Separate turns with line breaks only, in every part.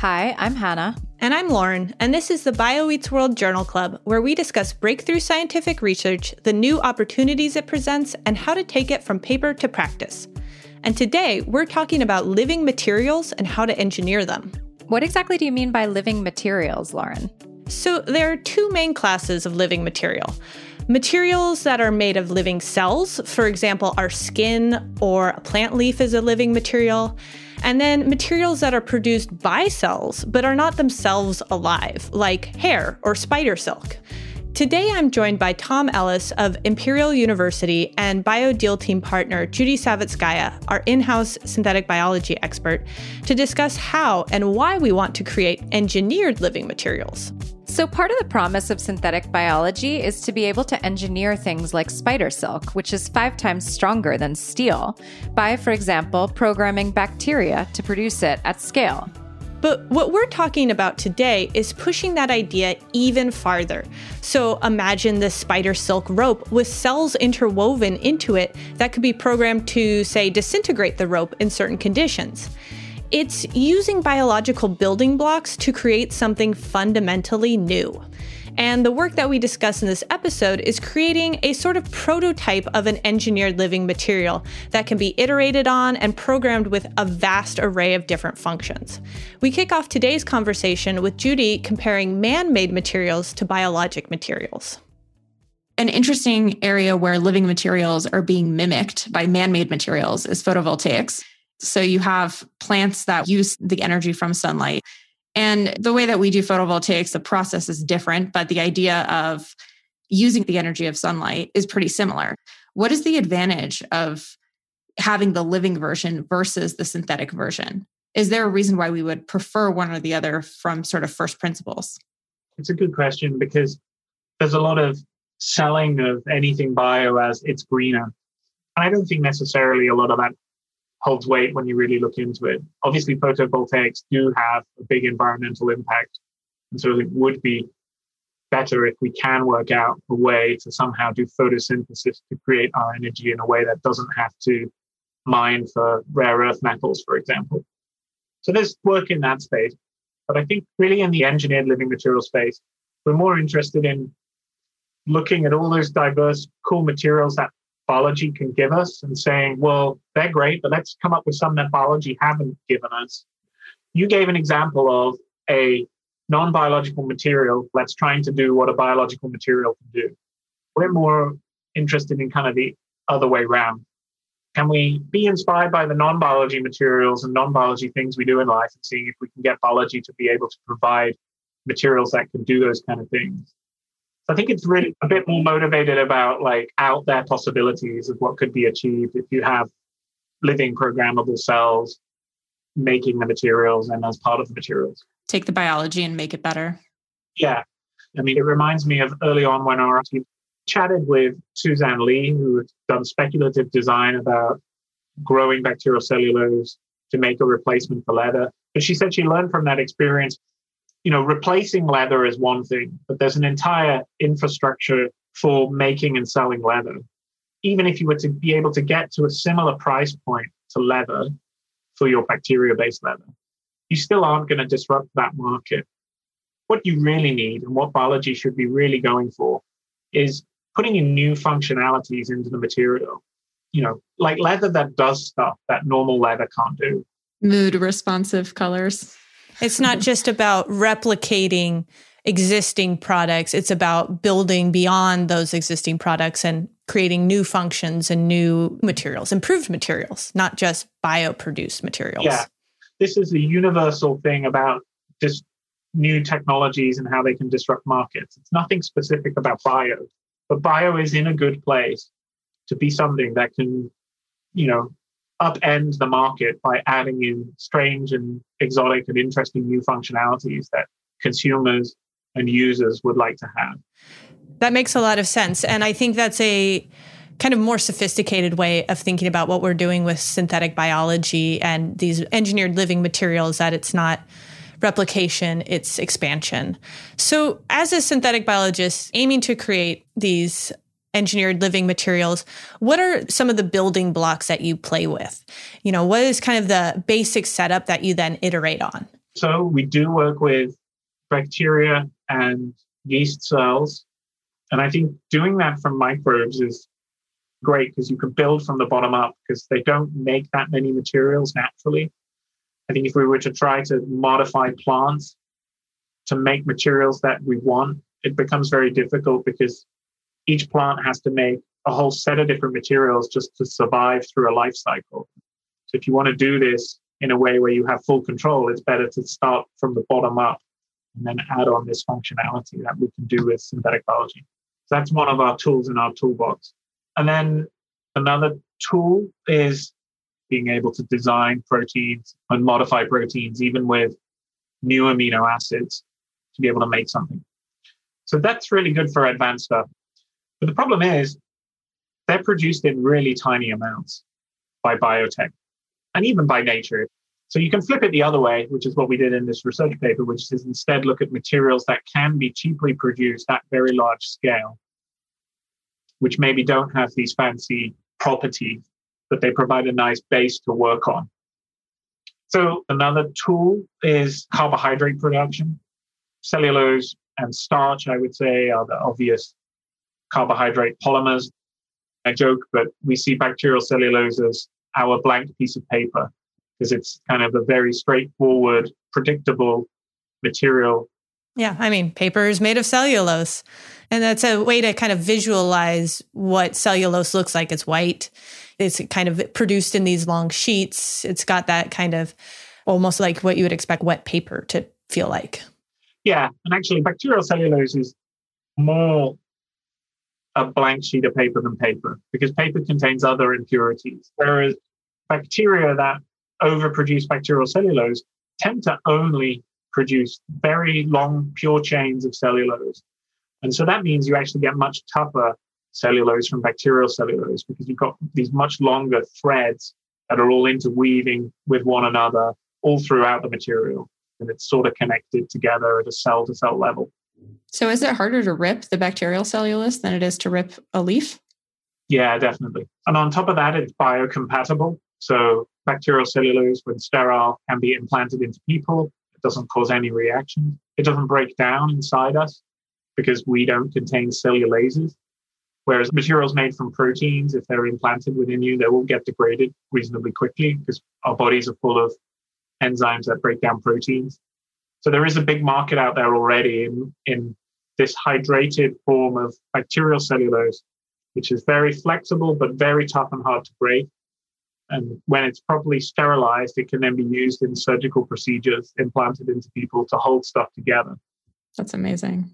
Hi, I'm Hannah.
And I'm Lauren, and this is the BioEats World Journal Club, where we discuss breakthrough scientific research, the new opportunities it presents, and how to take it from paper to practice. And today, we're talking about living materials and how to engineer them.
What exactly do you mean by living materials, Lauren?
So, there are two main classes of living material. Materials that are made of living cells, for example, our skin or a plant leaf is a living material and then materials that are produced by cells but are not themselves alive, like hair or spider silk. Today, I'm joined by Tom Ellis of Imperial University and BioDeal team partner Judy Savitskaya, our in house synthetic biology expert, to discuss how and why we want to create engineered living materials.
So, part of the promise of synthetic biology is to be able to engineer things like spider silk, which is five times stronger than steel, by, for example, programming bacteria to produce it at scale.
But what we're talking about today is pushing that idea even farther. So imagine this spider silk rope with cells interwoven into it that could be programmed to, say, disintegrate the rope in certain conditions. It's using biological building blocks to create something fundamentally new. And the work that we discuss in this episode is creating a sort of prototype of an engineered living material that can be iterated on and programmed with a vast array of different functions. We kick off today's conversation with Judy comparing man made materials to biologic materials.
An interesting area where living materials are being mimicked by man made materials is photovoltaics. So you have plants that use the energy from sunlight. And the way that we do photovoltaics, the process is different, but the idea of using the energy of sunlight is pretty similar. What is the advantage of having the living version versus the synthetic version? Is there a reason why we would prefer one or the other from sort of first principles?
It's a good question because there's a lot of selling of anything bio as it's greener. And I don't think necessarily a lot of that holds weight when you really look into it. Obviously, photovoltaics do have a big environmental impact. And so it would be better if we can work out a way to somehow do photosynthesis to create our energy in a way that doesn't have to mine for rare earth metals, for example. So there's work in that space. But I think really in the engineered living material space, we're more interested in looking at all those diverse, cool materials that biology can give us and saying, well, they're great, but let's come up with some that biology haven't given us. You gave an example of a non biological material that's trying to do what a biological material can do. We're more interested in kind of the other way around. Can we be inspired by the non biology materials and non biology things we do in life and seeing if we can get biology to be able to provide materials that can do those kind of things? So I think it's really a bit more motivated about like out there possibilities of what could be achieved if you have living programmable cells making the materials and as part of the materials.
Take the biology and make it better.
Yeah. I mean, it reminds me of early on when I chatted with Suzanne Lee, who had done speculative design about growing bacterial cellulose to make a replacement for leather. But she said she learned from that experience you know, replacing leather is one thing, but there's an entire infrastructure for making and selling leather. Even if you were to be able to get to a similar price point to leather for your bacteria based leather, you still aren't going to disrupt that market. What you really need and what biology should be really going for is putting in new functionalities into the material. You know, like leather that does stuff that normal leather can't do.
Mood responsive colors.
It's not just about replicating existing products, it's about building beyond those existing products and creating new functions and new materials, improved materials, not just bio-produced materials.
Yeah. This is a universal thing about just new technologies and how they can disrupt markets. It's nothing specific about bio, but bio is in a good place to be something that can, you know, upend the market by adding in strange and exotic and interesting new functionalities that consumers and users would like to have.
That makes a lot of sense. And I think that's a kind of more sophisticated way of thinking about what we're doing with synthetic biology and these engineered living materials that it's not replication, it's expansion. So, as a synthetic biologist aiming to create these engineered living materials, what are some of the building blocks that you play with? You know, what is kind of the basic setup that you then iterate on?
So we do work with bacteria and yeast cells. And I think doing that from microbes is great because you can build from the bottom up because they don't make that many materials naturally. I think if we were to try to modify plants to make materials that we want, it becomes very difficult because each plant has to make a whole set of different materials just to survive through a life cycle. So if you want to do this in a way where you have full control, it's better to start from the bottom up and then add on this functionality that we can do with synthetic biology. So that's one of our tools in our toolbox. And then another tool is being able to design proteins and modify proteins, even with new amino acids, to be able to make something. So that's really good for advanced stuff. But the problem is, they're produced in really tiny amounts by biotech and even by nature. So you can flip it the other way, which is what we did in this research paper, which is instead look at materials that can be cheaply produced at very large scale, which maybe don't have these fancy properties, but they provide a nice base to work on. So another tool is carbohydrate production. Cellulose and starch, I would say, are the obvious carbohydrate polymers. I joke, but we see bacterial cellulose as our blank piece of paper because it's kind of a very straightforward, predictable material.
Yeah, I mean, paper is made of cellulose. And that's a way to kind of visualize what cellulose looks like. It's white, it's kind of produced in these long sheets. It's got that kind of almost like what you would expect wet paper to feel like.
Yeah, and actually, bacterial cellulose is more a blank sheet of paper than paper because paper contains other impurities. Whereas bacteria that overproduce bacterial cellulose tend to only produce very long pure chains of cellulose. And so that means you actually get much tougher cellulose from bacterial cellulose because you've got these much longer threads that are all interweaving with one another all throughout the material. And it's sort of connected together at a cell to cell level.
So is it harder to rip the bacterial cellulose than it is to rip a leaf?
Yeah, definitely. And on top of that, it's biocompatible. So bacterial cellulose, when sterile, can be implanted into people. It doesn't cause any reaction. It doesn't break down inside us because we don't contain cellulases. Whereas materials made from proteins, if they're implanted within you, they will get degraded reasonably quickly because our bodies are full of enzymes that break down proteins. So there is a big market out there already in, in this hydrated form of bacterial cellulose, which is very flexible but very tough and hard to break. And when it's properly sterilized, it can then be used in surgical procedures implanted into people to hold stuff together.
That's amazing.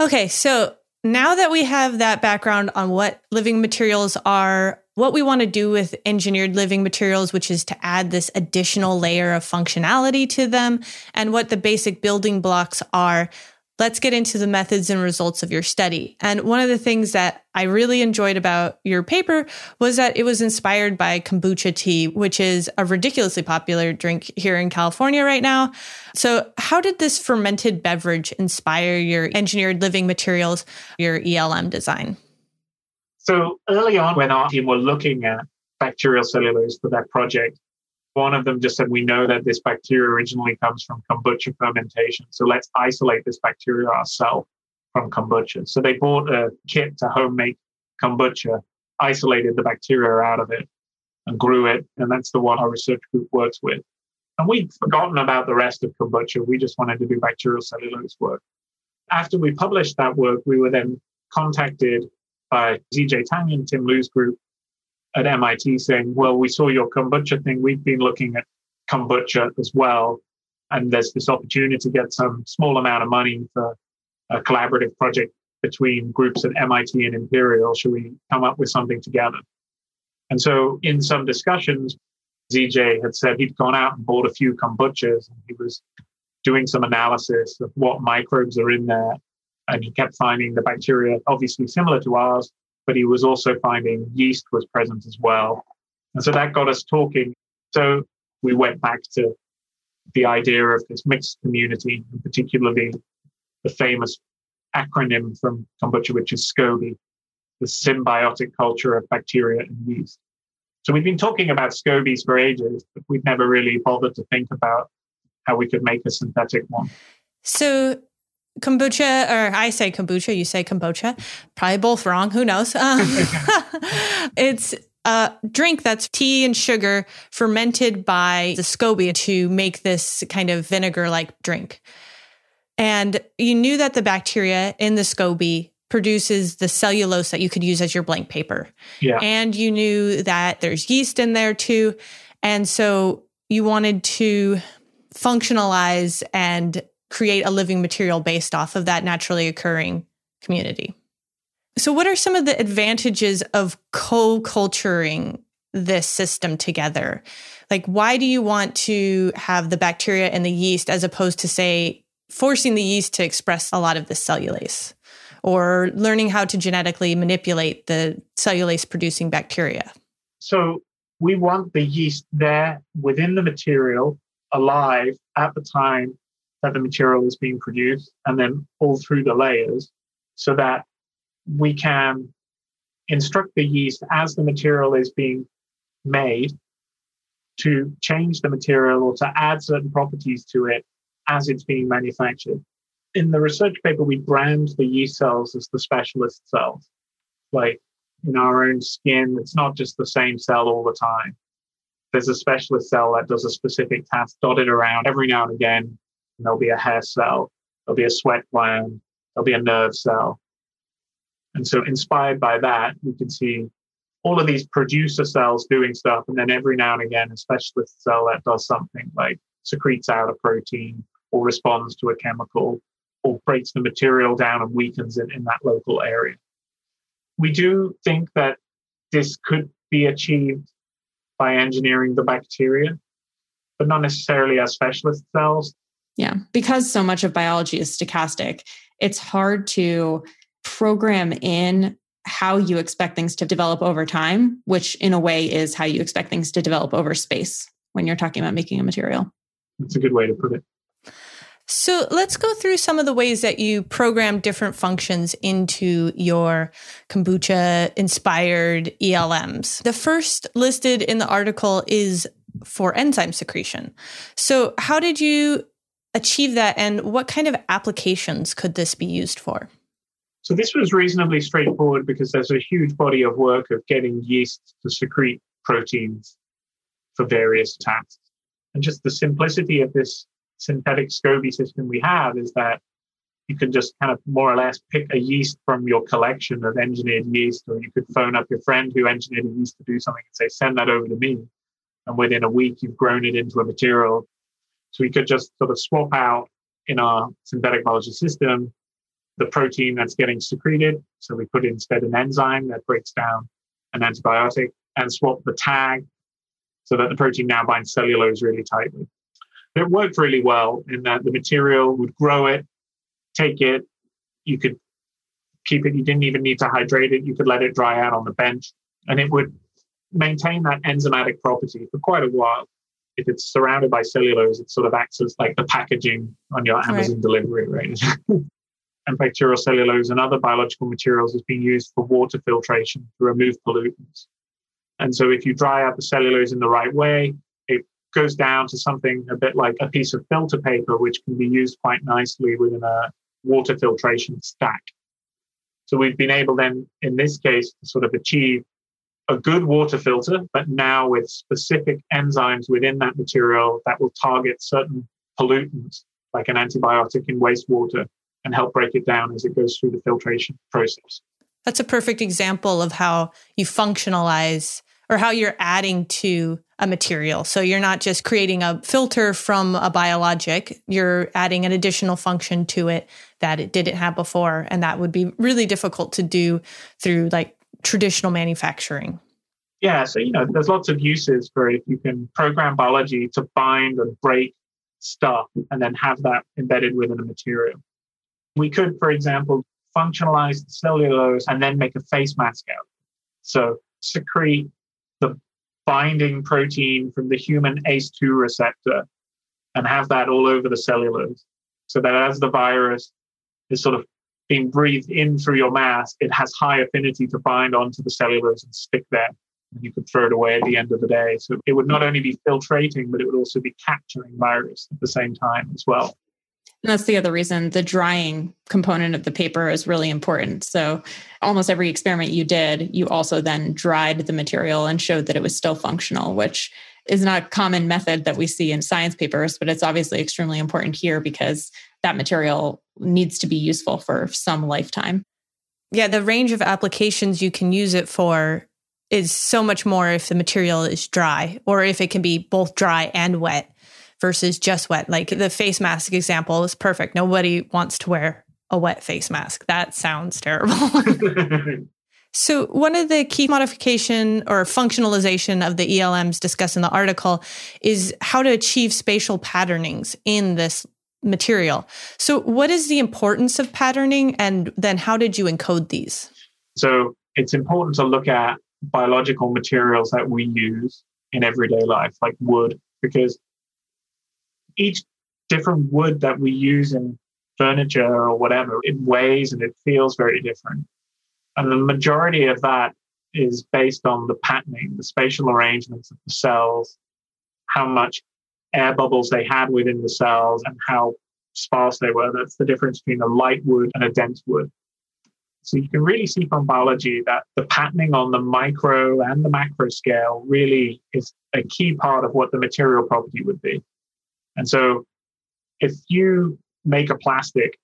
Okay, so now that we have that background on what living materials are, what we want to do with engineered living materials, which is to add this additional layer of functionality to them, and what the basic building blocks are, let's get into the methods and results of your study. And one of the things that I really enjoyed about your paper was that it was inspired by kombucha tea, which is a ridiculously popular drink here in California right now. So, how did this fermented beverage inspire your engineered living materials, your ELM design?
So early on, when our team were looking at bacterial cellulose for that project, one of them just said, We know that this bacteria originally comes from kombucha fermentation. So let's isolate this bacteria ourselves from kombucha. So they bought a kit to home make kombucha, isolated the bacteria out of it, and grew it. And that's the one our research group works with. And we'd forgotten about the rest of kombucha. We just wanted to do bacterial cellulose work. After we published that work, we were then contacted by ZJ Tang and Tim Liu's group at MIT saying, well, we saw your kombucha thing. We've been looking at kombucha as well. And there's this opportunity to get some small amount of money for a collaborative project between groups at MIT and Imperial. Should we come up with something together? And so in some discussions, ZJ had said he'd gone out and bought a few kombuchas and he was doing some analysis of what microbes are in there and he kept finding the bacteria obviously similar to ours, but he was also finding yeast was present as well. And so that got us talking. So we went back to the idea of this mixed community, and particularly the famous acronym from kombucha, which is SCOBY, the symbiotic culture of bacteria and yeast. So we've been talking about SCOBYs for ages, but we've never really bothered to think about how we could make a synthetic one.
So kombucha, or I say kombucha, you say kombucha, probably both wrong. Who knows? Um, it's a drink that's tea and sugar fermented by the SCOBY to make this kind of vinegar like drink. And you knew that the bacteria in the SCOBY produces the cellulose that you could use as your blank paper.
Yeah.
And you knew that there's yeast in there too. And so you wanted to functionalize and create a living material based off of that naturally occurring community. So, what are some of the advantages of co culturing this system together? Like, why do you want to have the bacteria and the yeast as opposed to, say, forcing the yeast to express a lot of the cellulase or learning how to genetically manipulate the cellulase producing bacteria?
So, we want the yeast there within the material, alive at the time that the material is being produced, and then all through the layers so that we can instruct the yeast as the material is being made to change the material or to add certain properties to it as it's being manufactured. In the research paper, we brand the yeast cells as the specialist cells. Like in our own skin, it's not just the same cell all the time. There's a specialist cell that does a specific task dotted around every now and again. And there'll be a hair cell, there'll be a sweat gland, there'll be a nerve cell. And so, inspired by that, we can see all of these producer cells doing stuff. And then every now and again, a specialist cell that does something like secretes out a protein or responds to a chemical or breaks the material down and weakens it in that local area. We do think that this could be achieved by engineering the bacteria, but not necessarily as specialist cells.
Yeah, because so much of biology is stochastic, it's hard to program in how you expect things to develop over time, which in a way is how you expect things to develop over space when you're talking about making a material.
That's a good way to put it.
So let's go through some of the ways that you program different functions into your kombucha inspired ELMs. The first listed in the article is for enzyme secretion. So, how did you achieve that, and what kind of applications could this be used for?
So this was reasonably straightforward because there's a huge body of work of getting yeast to secrete proteins for various tasks. And just the simplicity of this synthetic SCOBY system we have is that you can just kind of more or less pick a yeast from your collection of engineered yeast, or you could phone up your friend who engineered a yeast to do something and say, send that over to me. And within a week, you've grown it into a material. So we could just sort of swap out in our synthetic biology system the protein that's getting secreted. So we put instead an enzyme that breaks down an antibiotic and swap the tag so that the protein now binds cellulose really tightly. It worked really well in that the material would grow it, take it, you could keep it, you didn't even need to hydrate it, you could let it dry out on the bench, and it would maintain that enzymatic property for quite a while. If it's surrounded by cellulose, it sort of acts as like the packaging on your Amazon right. delivery, right? and bacterial cellulose and other biological materials is being used for water filtration to remove pollutants. And so if you dry out the cellulose in the right way, it goes down to something a bit like a piece of filter paper, which can be used quite nicely within a water filtration stack. So we've been able then, in this case, to sort of achieve a good water filter, but now with specific enzymes within that material that will target certain pollutants, like an antibiotic in wastewater, and help break it down as it goes through the filtration process.
That's a perfect example of how you functionalize or how you're adding to a material. So you're not just creating a filter from a biologic, you're adding an additional function to it that it didn't have before. And that would be really difficult to do through like traditional manufacturing.
Yeah, so you know, there's lots of uses for it. you can program biology to bind and break stuff and then have that embedded within a material. We could, for example, functionalize the cellulose and then make a face mask out. So secrete the binding protein from the human ACE2 receptor and have that all over the cellulose. So that as the virus is sort of being breathed in through your mask, it has high affinity to bind onto the cellulose and stick there. And you could throw it away at the end of the day. So it would not only be filtrating, but it would also be capturing virus at the same time as well.
And that's the other reason the drying component of the paper is really important. So, almost every experiment you did, you also then dried the material and showed that it was still functional, which is not a common method that we see in science papers, but it's obviously extremely important here because that material needs to be useful for some lifetime.
Yeah, the range of applications you can use it for is so much more if the material is dry or if it can be both dry and wet versus just wet. Like the face mask example is perfect. Nobody wants to wear a wet face mask. That sounds terrible. so, one of the key modification or functionalization of the ELMs discussed in the article is how to achieve spatial patternings in this material. So, what is the importance of patterning and then how did you encode these?
So, it's important to look at biological materials that we use in everyday life, like wood, because each different wood that we use in furniture or whatever, it weighs and it feels very different. And the majority of that is based on the patterning, the spatial arrangements of the cells, how much air bubbles they had within the cells, and how sparse they were. That's the difference between a light wood and a dense wood. So you can really see from biology that the patterning on the micro and the macro scale really is a key part of what the material property would be. And so if you make a plastic,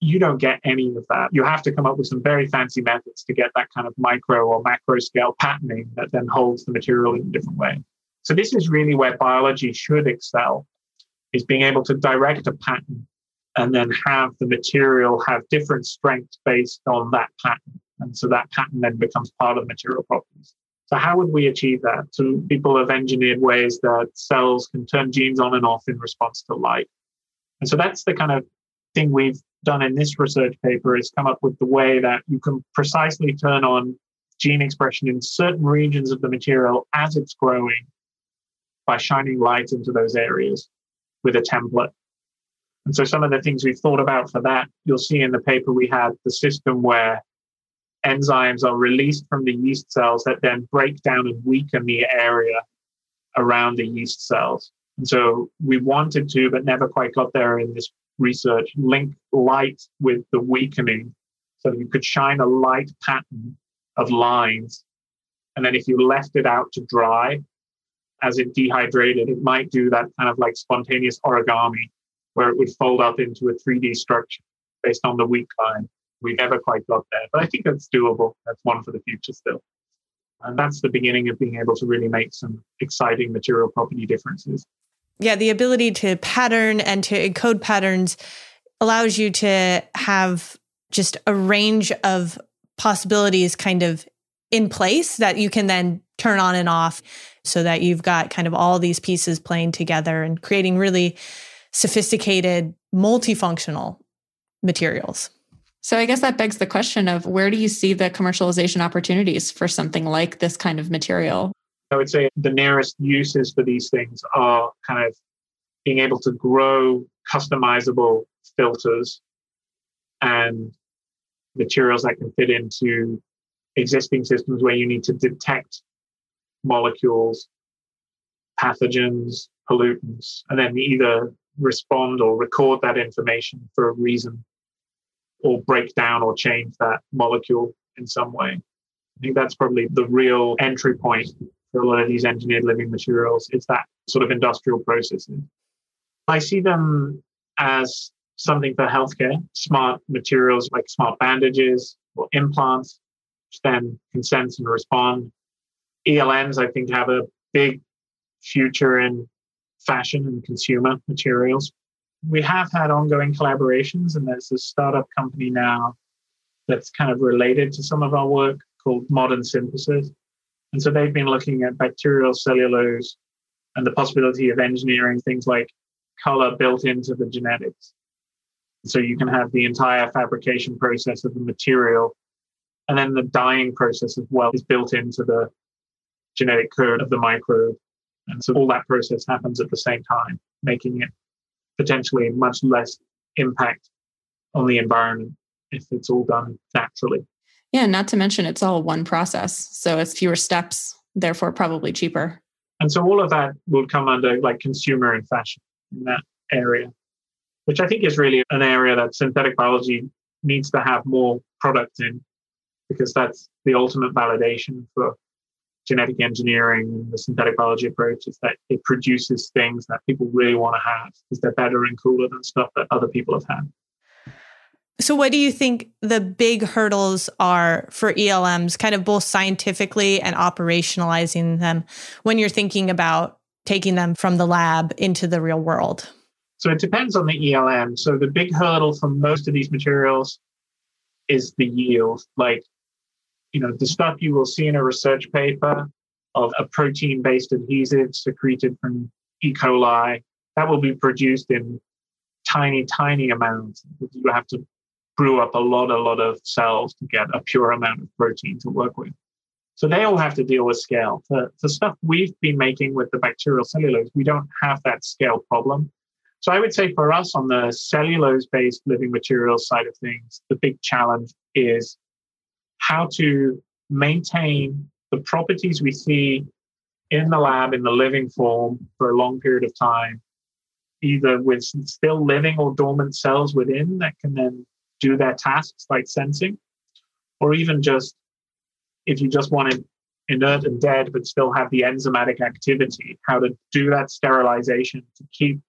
you don't get any of that. You have to come up with some very fancy methods to get that kind of micro or macro scale patterning that then holds the material in a different way. So this is really where biology should excel, is being able to direct a pattern and then have the material have different strengths based on that pattern. And so that pattern then becomes part of the material properties. So how would we achieve that? So people have engineered ways that cells can turn genes on and off in response to light. And so that's the kind of thing we've done in this research paper is come up with the way that you can precisely turn on gene expression in certain regions of the material as it's growing by shining light into those areas with a template. And so some of the things we've thought about for that, you'll see in the paper we had the system where enzymes are released from the yeast cells that then break down and weaken the area around the yeast cells. And so we wanted to, but never quite got there in this research, link light with the weakening so you could shine a light pattern of lines. And then if you left it out to dry, as it dehydrated, it might do that kind of like spontaneous origami where it would fold up into a 3D structure based on the weak line we never quite got there, but I think that's doable. That's one for the future still. And that's the beginning of being able to really make some exciting material property differences.
Yeah, the ability to pattern and to encode patterns allows you to have just a range of possibilities kind of in place that you can then turn on and off so that you've got kind of all these pieces playing together and creating really sophisticated multifunctional materials.
So I guess that begs the question of where do you see the commercialization opportunities for something like this kind of material?
I would say the nearest uses for these things are kind of being able to grow customizable filters and materials that can fit into existing systems where you need to detect molecules, pathogens, pollutants, and then either respond or record that information for a reason or break down or change that molecule in some way. I think that's probably the real entry point for a lot of these engineered living materials. It's that sort of industrial processing. I see them as something for healthcare, smart materials like smart bandages or implants, which then can sense and respond. ELMs, I think, have a big future in fashion and consumer materials we have had ongoing collaborations, and there's a startup company now that's kind of related to some of our work called Modern Synthesis. And so they've been looking at bacterial cellulose and the possibility of engineering things like color built into the genetics. So you can have the entire fabrication process of the material, and then the dyeing process as well is built into the genetic code of the microbe. And so all that process happens at the same time, making it potentially much less impact on the environment if it's all done naturally.
Yeah, not to mention it's all one process. So it's fewer steps, therefore probably cheaper.
And so all of that will come under like consumer and fashion in that area, which I think is really an area that synthetic biology needs to have more product in because that's the ultimate validation for genetic engineering and the synthetic biology approach is that it produces things that people really want to have because they're better and cooler than stuff that other people have had.
So, what do you think the big hurdles are for ELMs, kind of both scientifically and operationalizing them when you're thinking about taking them from the lab into the real world?
So, it depends on the ELM. So, the big hurdle for most of these materials is the yield. Like, you know, the stuff you will see in a research paper of a protein based adhesive secreted from E. coli that will be produced in tiny, tiny amounts. You have to brew up a lot, a lot of cells to get a pure amount of protein to work with. So they all have to deal with scale. The, the stuff we've been making with the bacterial cellulose, we don't have that scale problem. So I would say for us on the cellulose based living materials side of things, the big challenge is how to maintain the properties we see in the lab in the living form for a long period of time, either with still living or dormant cells within that can then do their tasks like sensing, or even just if you just want it inert and dead but still have the enzymatic activity, how to do that sterilization to keep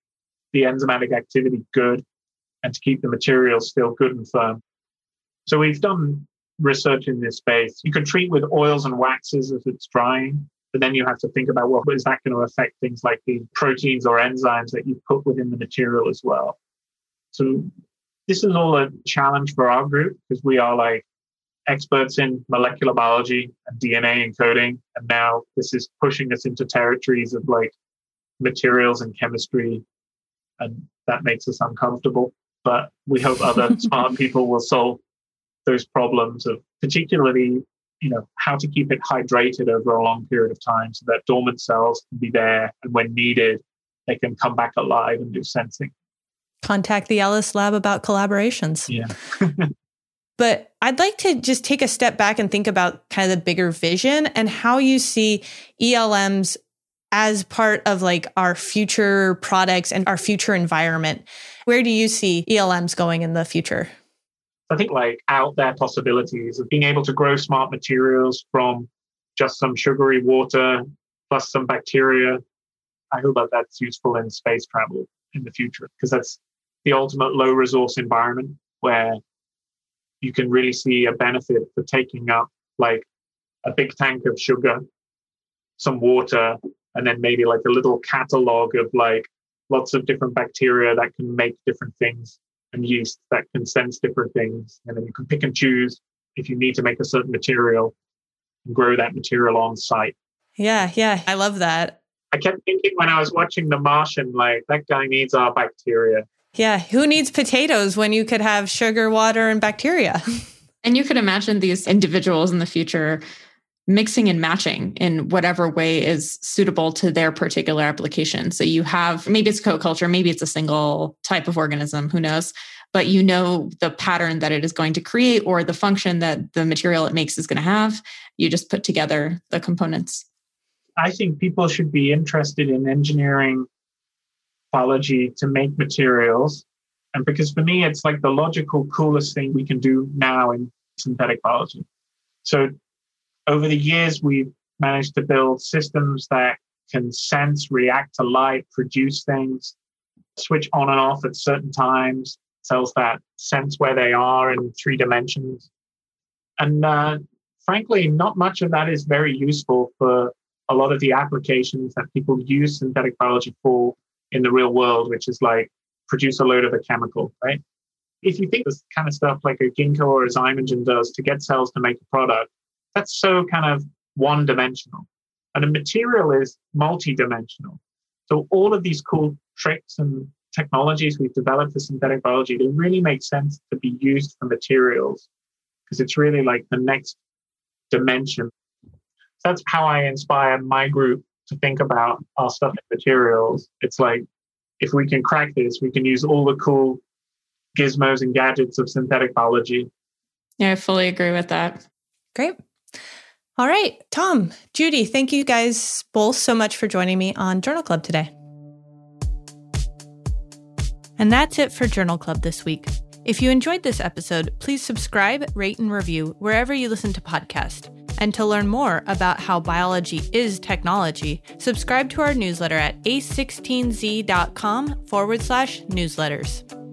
the enzymatic activity good and to keep the material still good and firm. So we've done research in this space. You can treat with oils and waxes if it's drying, but then you have to think about well, is that going to affect things like the proteins or enzymes that you put within the material as well? So this is all a challenge for our group because we are like experts in molecular biology and DNA encoding. And now this is pushing us into territories of like materials and chemistry. And that makes us uncomfortable. But we hope other smart people will solve those problems of particularly, you know, how to keep it hydrated over a long period of time so that dormant cells can be there and when needed, they can come back alive and do sensing
contact the Ellis Lab about collaborations.
Yeah.
but I'd like to just take a step back and think about kind of the bigger vision and how you see ELMs as part of like our future products and our future environment. Where do you see ELMs going in the future?
I think like out there possibilities of being able to grow smart materials from just some sugary water plus some bacteria. I hope that that's useful in space travel in the future because that's the ultimate low resource environment where you can really see a benefit for taking up like a big tank of sugar, some water, and then maybe like a little catalog of like lots of different bacteria that can make different things and yeast that can sense different things. And then you can pick and choose if you need to make a certain material and grow that material on site.
Yeah, yeah. I love that.
I kept thinking when I was watching The Martian, like that guy needs our bacteria.
Yeah, who needs potatoes when you could have sugar, water, and bacteria?
And you could imagine these individuals in the future mixing and matching in whatever way is suitable to their particular application. So you have maybe it's co-culture, maybe it's a single type of organism, who knows, but you know the pattern that it is going to create or the function that the material it makes is going to have. You just put together the components.
I think people should be interested in engineering biology to make materials. And because for me, it's like the logical, coolest thing we can do now in synthetic biology. So over the years, we've managed to build systems that can sense, react to light, produce things, switch on and off at certain times, cells that sense where they are in three dimensions. And uh, frankly, not much of that is very useful for a lot of the applications that people use synthetic biology for in the real world, which is like produce a load of a chemical, right? If you think this kind of stuff like a ginkgo or a zymogen does to get cells to make a product, that's so kind of one dimensional. And a material is multi-dimensional. So all of these cool tricks and technologies we've developed for synthetic biology, they really make sense to be used for materials because it's really like the next dimension. So that's how I inspire my group to think about our stuff in materials. It's like if we can crack this, we can use all the cool gizmos and gadgets of synthetic biology.
Yeah, I fully agree with that.
Great. All right, Tom, Judy, thank you guys both so much for joining me on Journal Club today. And that's it for Journal Club this week. If you enjoyed this episode, please subscribe, rate, and review wherever you listen to podcasts. And to learn more about how biology is technology, subscribe to our newsletter at a16z.com forward slash newsletters.